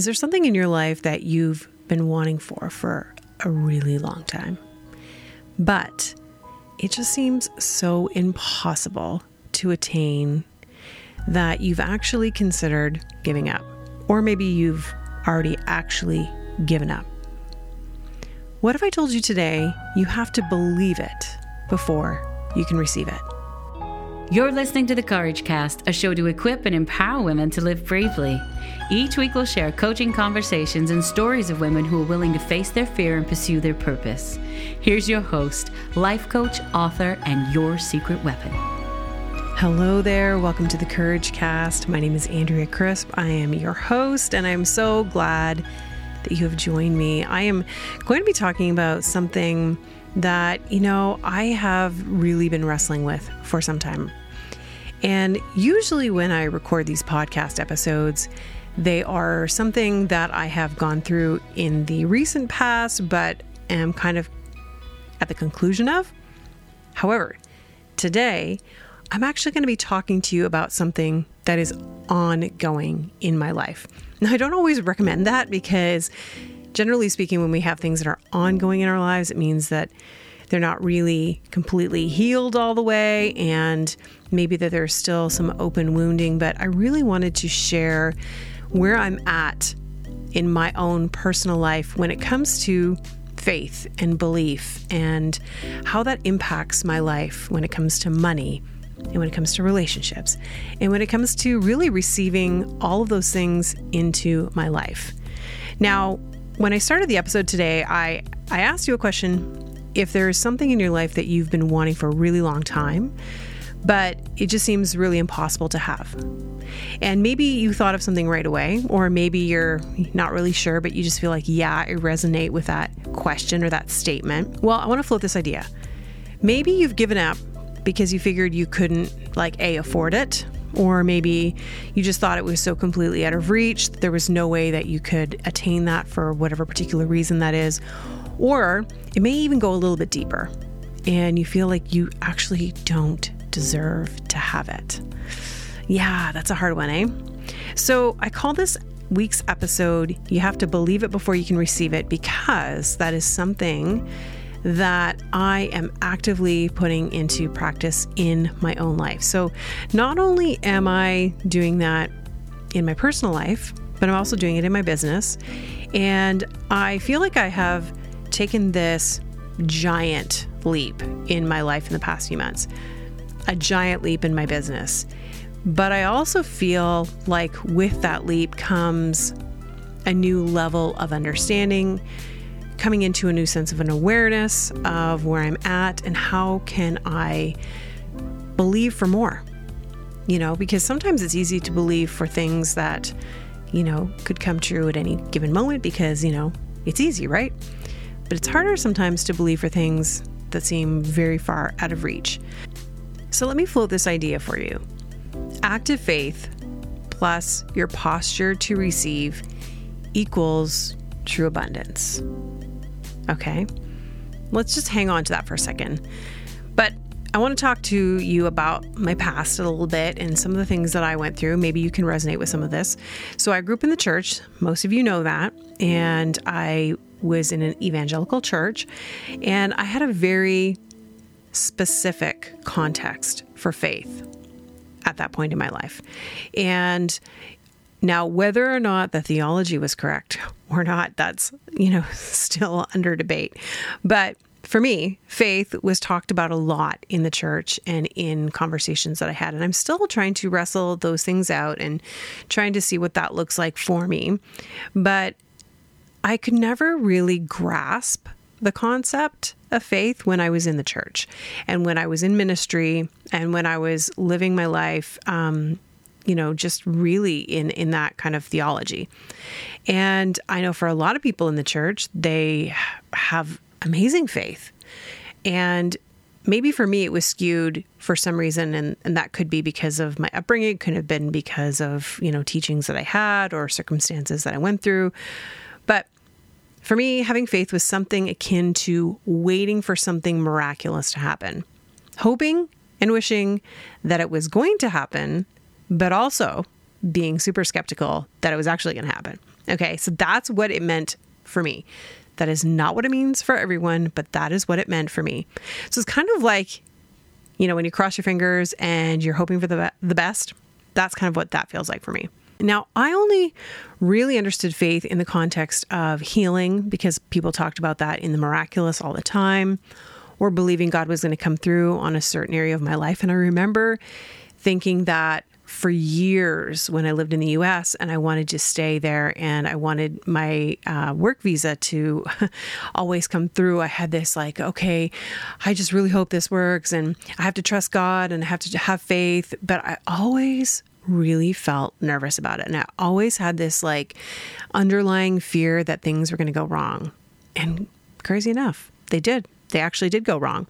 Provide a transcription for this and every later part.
Is there something in your life that you've been wanting for for a really long time? But it just seems so impossible to attain that you've actually considered giving up. Or maybe you've already actually given up. What if I told you today you have to believe it before you can receive it? You're listening to the Courage Cast, a show to equip and empower women to live bravely. Each week, we'll share coaching conversations and stories of women who are willing to face their fear and pursue their purpose. Here's your host, life coach, author, and your secret weapon. Hello there. Welcome to the Courage Cast. My name is Andrea Crisp. I am your host, and I'm so glad that you have joined me. I am going to be talking about something that, you know, I have really been wrestling with for some time. And usually, when I record these podcast episodes, they are something that I have gone through in the recent past, but am kind of at the conclusion of. However, today, I'm actually going to be talking to you about something that is ongoing in my life. Now, I don't always recommend that because, generally speaking, when we have things that are ongoing in our lives, it means that they're not really completely healed all the way, and maybe that there's still some open wounding. But I really wanted to share where I'm at in my own personal life when it comes to faith and belief and how that impacts my life when it comes to money and when it comes to relationships and when it comes to really receiving all of those things into my life. Now, when I started the episode today, I, I asked you a question if there is something in your life that you've been wanting for a really long time, but it just seems really impossible to have. And maybe you thought of something right away, or maybe you're not really sure, but you just feel like, yeah, I resonate with that question or that statement. Well, I want to float this idea. Maybe you've given up because you figured you couldn't, like, A, afford it, or maybe you just thought it was so completely out of reach, there was no way that you could attain that for whatever particular reason that is or it may even go a little bit deeper and you feel like you actually don't deserve to have it. Yeah, that's a hard one, eh? So I call this week's episode, You Have to Believe It Before You Can Receive It, because that is something that I am actively putting into practice in my own life. So not only am I doing that in my personal life, but I'm also doing it in my business. And I feel like I have taken this giant leap in my life in the past few months, a giant leap in my business. But I also feel like with that leap comes a new level of understanding, coming into a new sense of an awareness of where I'm at and how can I believe for more. You know, because sometimes it's easy to believe for things that, you know, could come true at any given moment because, you know, it's easy, right? But it's harder sometimes to believe for things that seem very far out of reach. So let me float this idea for you active faith plus your posture to receive equals true abundance. Okay? Let's just hang on to that for a second. But I want to talk to you about my past a little bit and some of the things that I went through. Maybe you can resonate with some of this. So, I grew up in the church. Most of you know that. And I was in an evangelical church, and I had a very specific context for faith at that point in my life. And now, whether or not the theology was correct or not, that's, you know, still under debate. But for me, faith was talked about a lot in the church and in conversations that I had. And I'm still trying to wrestle those things out and trying to see what that looks like for me. But I could never really grasp the concept of faith when I was in the church and when I was in ministry and when I was living my life, um, you know, just really in, in that kind of theology. And I know for a lot of people in the church, they have amazing faith. And maybe for me, it was skewed for some reason. And, and that could be because of my upbringing, it could have been because of, you know, teachings that I had or circumstances that I went through. But for me, having faith was something akin to waiting for something miraculous to happen, hoping and wishing that it was going to happen, but also being super skeptical that it was actually going to happen. Okay, so that's what it meant for me. That is not what it means for everyone, but that is what it meant for me. So it's kind of like, you know, when you cross your fingers and you're hoping for the, be- the best, that's kind of what that feels like for me. Now, I only really understood faith in the context of healing because people talked about that in the miraculous all the time or believing God was going to come through on a certain area of my life. And I remember thinking that for years when I lived in the US and I wanted to stay there and I wanted my uh, work visa to always come through. I had this like, okay, I just really hope this works and I have to trust God and I have to have faith. But I always really felt nervous about it. And I always had this like underlying fear that things were going to go wrong. And crazy enough, they did. They actually did go wrong.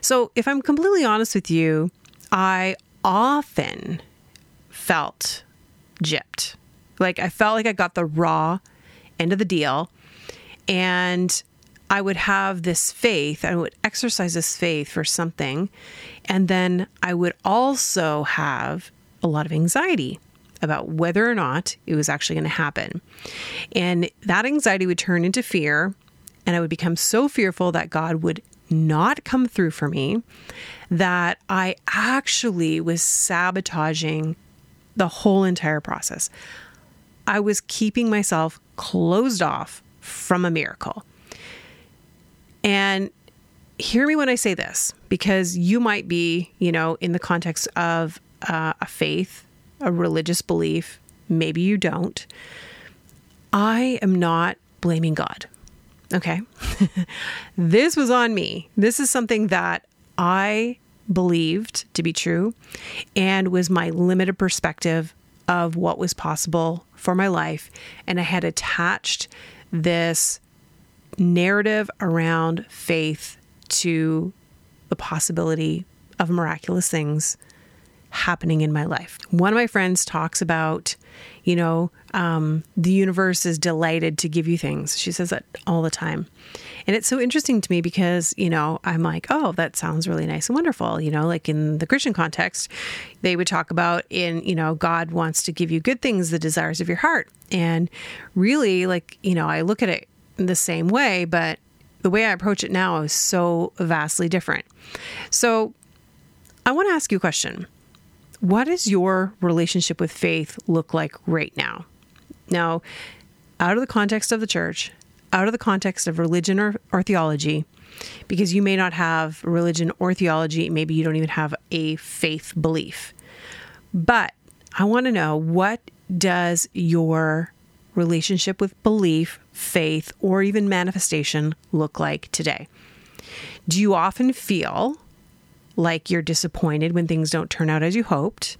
So if I'm completely honest with you, I often felt gypped. Like I felt like I got the raw end of the deal. And I would have this faith, I would exercise this faith for something. And then I would also have a lot of anxiety about whether or not it was actually going to happen. And that anxiety would turn into fear. And I would become so fearful that God would not come through for me that I actually was sabotaging the whole entire process. I was keeping myself closed off from a miracle. And hear me when I say this, because you might be, you know, in the context of uh, a faith, a religious belief, maybe you don't. I am not blaming God. Okay. this was on me. This is something that I believed to be true and was my limited perspective of what was possible for my life. And I had attached this narrative around faith to the possibility of miraculous things happening in my life. One of my friends talks about, you know, um, the universe is delighted to give you things. She says that all the time. And it's so interesting to me because, you know, I'm like, oh, that sounds really nice and wonderful. You know, like in the Christian context, they would talk about in, you know, God wants to give you good things, the desires of your heart. And really, like, you know, I look at it the same way, but the way I approach it now is so vastly different. So I want to ask you a question. What does your relationship with faith look like right now? Now, out of the context of the church, out of the context of religion or, or theology, because you may not have religion or theology, maybe you don't even have a faith belief. But I want to know what does your relationship with belief, faith, or even manifestation look like today? Do you often feel like you're disappointed when things don't turn out as you hoped?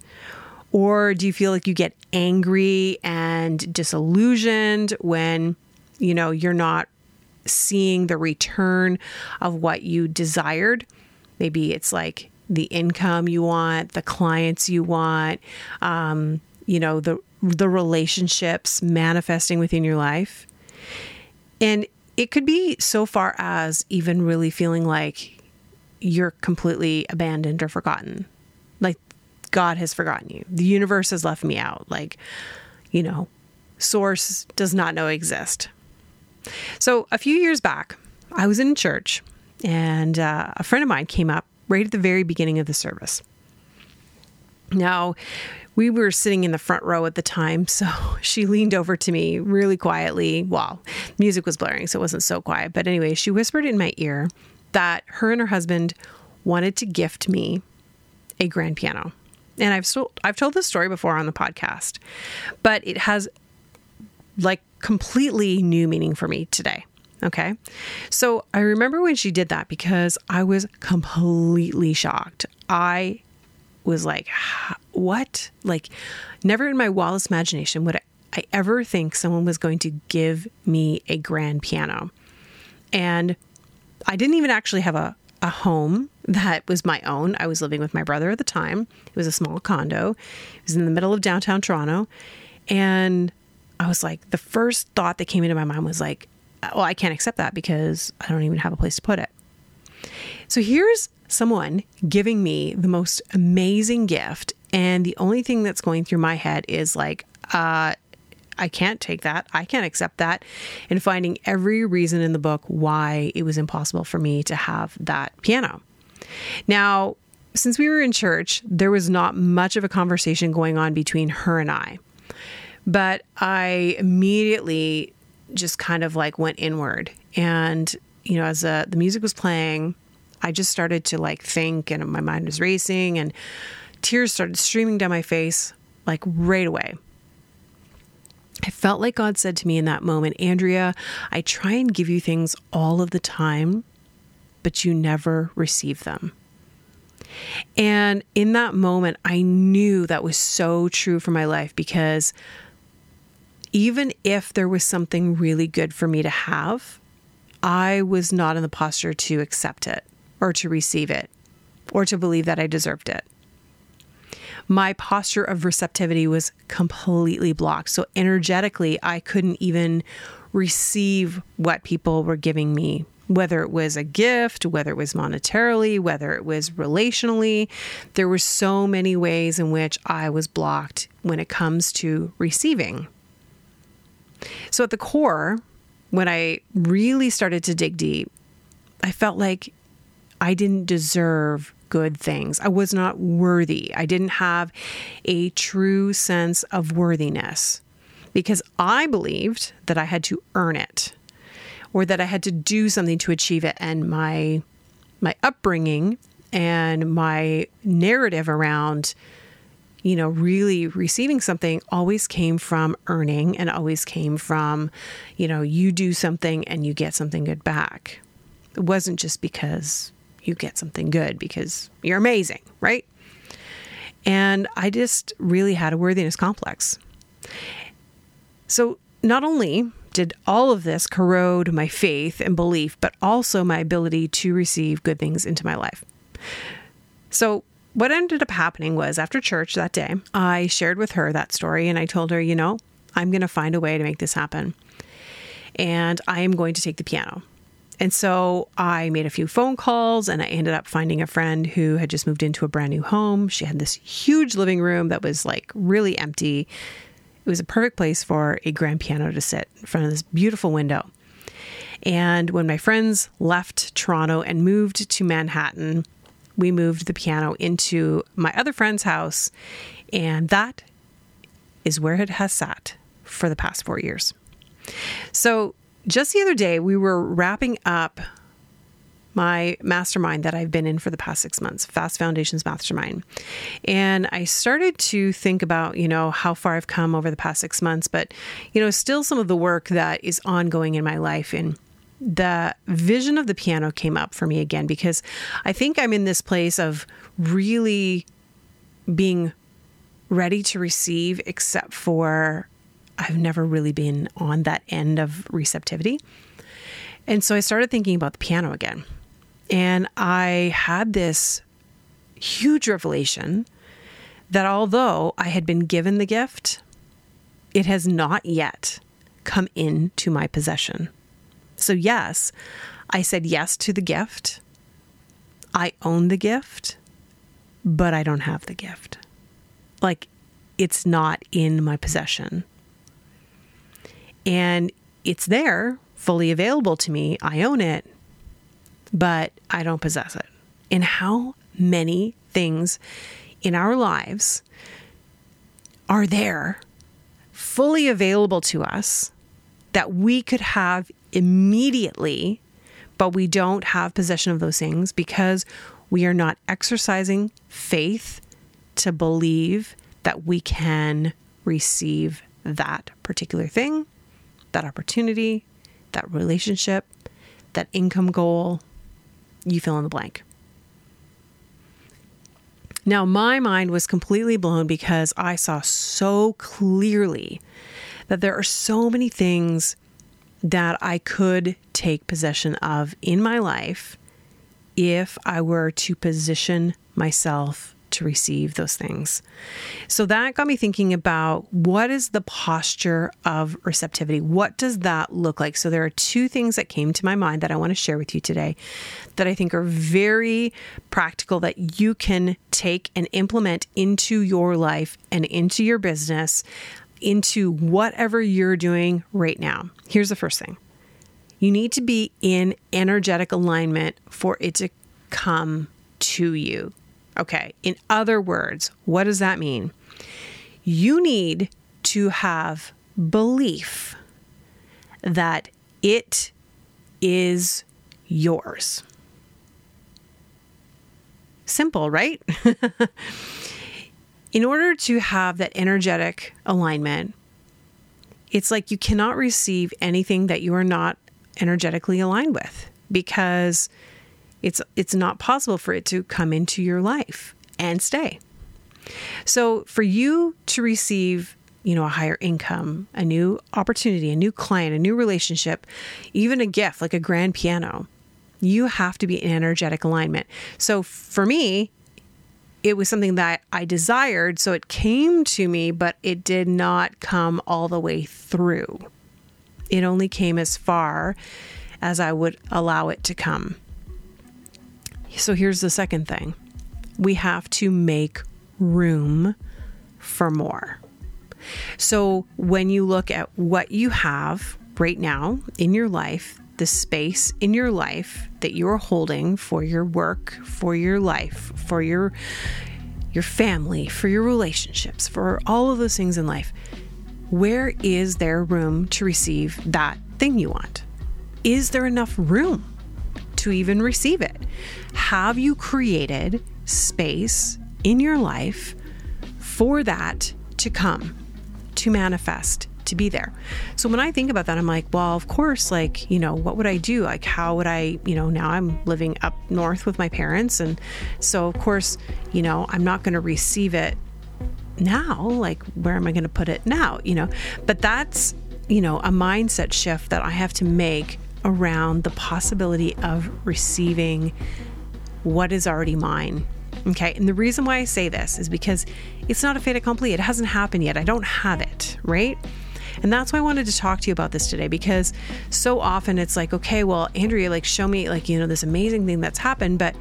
Or do you feel like you get angry and disillusioned when you know, you're not seeing the return of what you desired. Maybe it's like the income you want, the clients you want, um, you know, the the relationships manifesting within your life. And it could be so far as even really feeling like you're completely abandoned or forgotten. Like God has forgotten you. The universe has left me out. Like, you know, source does not know exist. So a few years back, I was in church and uh, a friend of mine came up right at the very beginning of the service. Now, we were sitting in the front row at the time, so she leaned over to me really quietly. Well, music was blaring, so it wasn't so quiet. But anyway, she whispered in my ear that her and her husband wanted to gift me a grand piano. And I've I've told this story before on the podcast, but it has like completely new meaning for me today. Okay. So I remember when she did that because I was completely shocked. I was like, what? Like, never in my wildest imagination would I ever think someone was going to give me a grand piano. And I didn't even actually have a, a home that was my own. I was living with my brother at the time. It was a small condo, it was in the middle of downtown Toronto. And I was like, the first thought that came into my mind was like, well, I can't accept that because I don't even have a place to put it. So here's someone giving me the most amazing gift. And the only thing that's going through my head is like, uh, I can't take that. I can't accept that. And finding every reason in the book why it was impossible for me to have that piano. Now, since we were in church, there was not much of a conversation going on between her and I. But I immediately just kind of like went inward. And, you know, as uh, the music was playing, I just started to like think and my mind was racing and tears started streaming down my face like right away. I felt like God said to me in that moment, Andrea, I try and give you things all of the time, but you never receive them. And in that moment, I knew that was so true for my life because even if there was something really good for me to have, I was not in the posture to accept it or to receive it or to believe that I deserved it. My posture of receptivity was completely blocked. So, energetically, I couldn't even receive what people were giving me whether it was a gift, whether it was monetarily, whether it was relationally. There were so many ways in which I was blocked when it comes to receiving. So, at the core, when I really started to dig deep, I felt like I didn't deserve good things. I was not worthy. I didn't have a true sense of worthiness because I believed that I had to earn it or that I had to do something to achieve it. And my my upbringing and my narrative around you know really receiving something always came from earning and always came from you know you do something and you get something good back it wasn't just because you get something good because you're amazing right and i just really had a worthiness complex so not only did all of this corrode my faith and belief, but also my ability to receive good things into my life. So, what ended up happening was after church that day, I shared with her that story and I told her, you know, I'm going to find a way to make this happen. And I am going to take the piano. And so I made a few phone calls and I ended up finding a friend who had just moved into a brand new home. She had this huge living room that was like really empty. It was a perfect place for a grand piano to sit in front of this beautiful window. And when my friends left Toronto and moved to Manhattan, we moved the piano into my other friend's house. And that is where it has sat for the past four years. So just the other day, we were wrapping up my mastermind that I've been in for the past six months, Fast Foundations Mastermind. And I started to think about, you know, how far I've come over the past six months, but, you know, still some of the work that is ongoing in my life. And the vision of the piano came up for me again because I think I'm in this place of really being ready to receive, except for I've never really been on that end of receptivity. And so I started thinking about the piano again. And I had this huge revelation that although I had been given the gift, it has not yet come into my possession. So, yes, I said yes to the gift. I own the gift, but I don't have the gift. Like, it's not in my possession. And it's there, fully available to me. I own it, but I don't possess it. And how many things in our lives are there fully available to us that we could have immediately, but we don't have possession of those things because we are not exercising faith to believe that we can receive that particular thing, that opportunity, that relationship, that income goal, you fill in the blank. Now, my mind was completely blown because I saw so clearly that there are so many things that I could take possession of in my life if I were to position myself to receive those things. So that got me thinking about what is the posture of receptivity? What does that look like? So there are two things that came to my mind that I want to share with you today that I think are very practical that you can take and implement into your life and into your business into whatever you're doing right now, here's the first thing you need to be in energetic alignment for it to come to you. Okay. In other words, what does that mean? You need to have belief that it is yours. Simple, right? In order to have that energetic alignment, it's like you cannot receive anything that you are not energetically aligned with because it's it's not possible for it to come into your life and stay. So for you to receive, you know, a higher income, a new opportunity, a new client, a new relationship, even a gift like a grand piano, you have to be in energetic alignment. So for me, it was something that I desired, so it came to me, but it did not come all the way through. It only came as far as I would allow it to come. So here's the second thing we have to make room for more. So when you look at what you have right now in your life, the space in your life that you're holding for your work, for your life, for your your family, for your relationships, for all of those things in life, where is there room to receive that thing you want? Is there enough room to even receive it? Have you created space in your life for that to come, to manifest, to be there. So when I think about that, I'm like, well, of course, like, you know, what would I do? Like, how would I, you know, now I'm living up north with my parents. And so, of course, you know, I'm not going to receive it now. Like, where am I going to put it now? You know, but that's, you know, a mindset shift that I have to make around the possibility of receiving what is already mine. Okay. And the reason why I say this is because it's not a fait accompli. It hasn't happened yet. I don't have it, right? And that's why I wanted to talk to you about this today because so often it's like, okay, well, Andrea, like, show me, like, you know, this amazing thing that's happened, but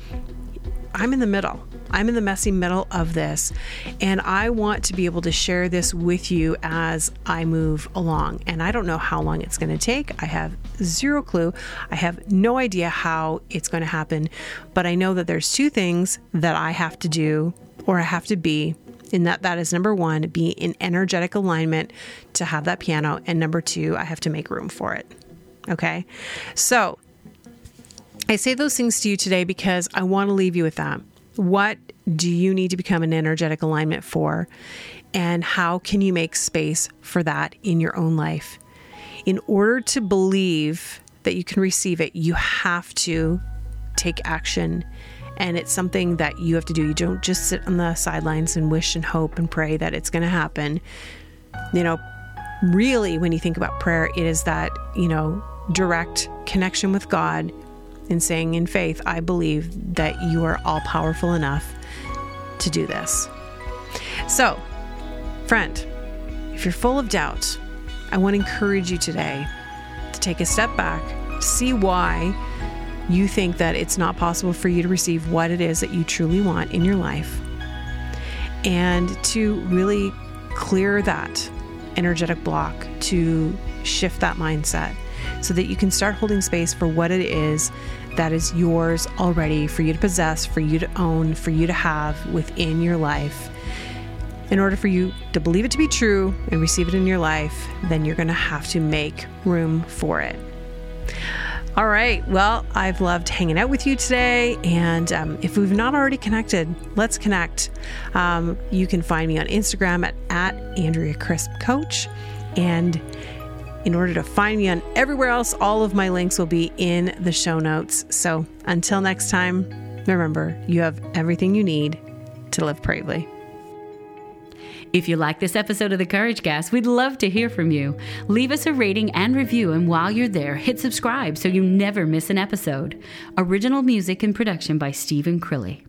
I'm in the middle. I'm in the messy middle of this, and I want to be able to share this with you as I move along. And I don't know how long it's going to take. I have zero clue. I have no idea how it's going to happen, but I know that there's two things that I have to do or I have to be and that that is number one be in energetic alignment to have that piano and number two i have to make room for it okay so i say those things to you today because i want to leave you with that what do you need to become an energetic alignment for and how can you make space for that in your own life in order to believe that you can receive it you have to take action and it's something that you have to do. You don't just sit on the sidelines and wish and hope and pray that it's going to happen. You know, really, when you think about prayer, it is that, you know, direct connection with God and saying in faith, I believe that you are all powerful enough to do this. So, friend, if you're full of doubt, I want to encourage you today to take a step back, see why you think that it's not possible for you to receive what it is that you truly want in your life, and to really clear that energetic block, to shift that mindset so that you can start holding space for what it is that is yours already for you to possess, for you to own, for you to have within your life. In order for you to believe it to be true and receive it in your life, then you're going to have to make room for it. All right. Well, I've loved hanging out with you today. And um, if we've not already connected, let's connect. Um, you can find me on Instagram at, at Andrea Crisp Coach. And in order to find me on everywhere else, all of my links will be in the show notes. So until next time, remember, you have everything you need to live bravely. If you like this episode of The Courage Cast, we'd love to hear from you. Leave us a rating and review, and while you're there, hit subscribe so you never miss an episode. Original music and production by Stephen Crilly.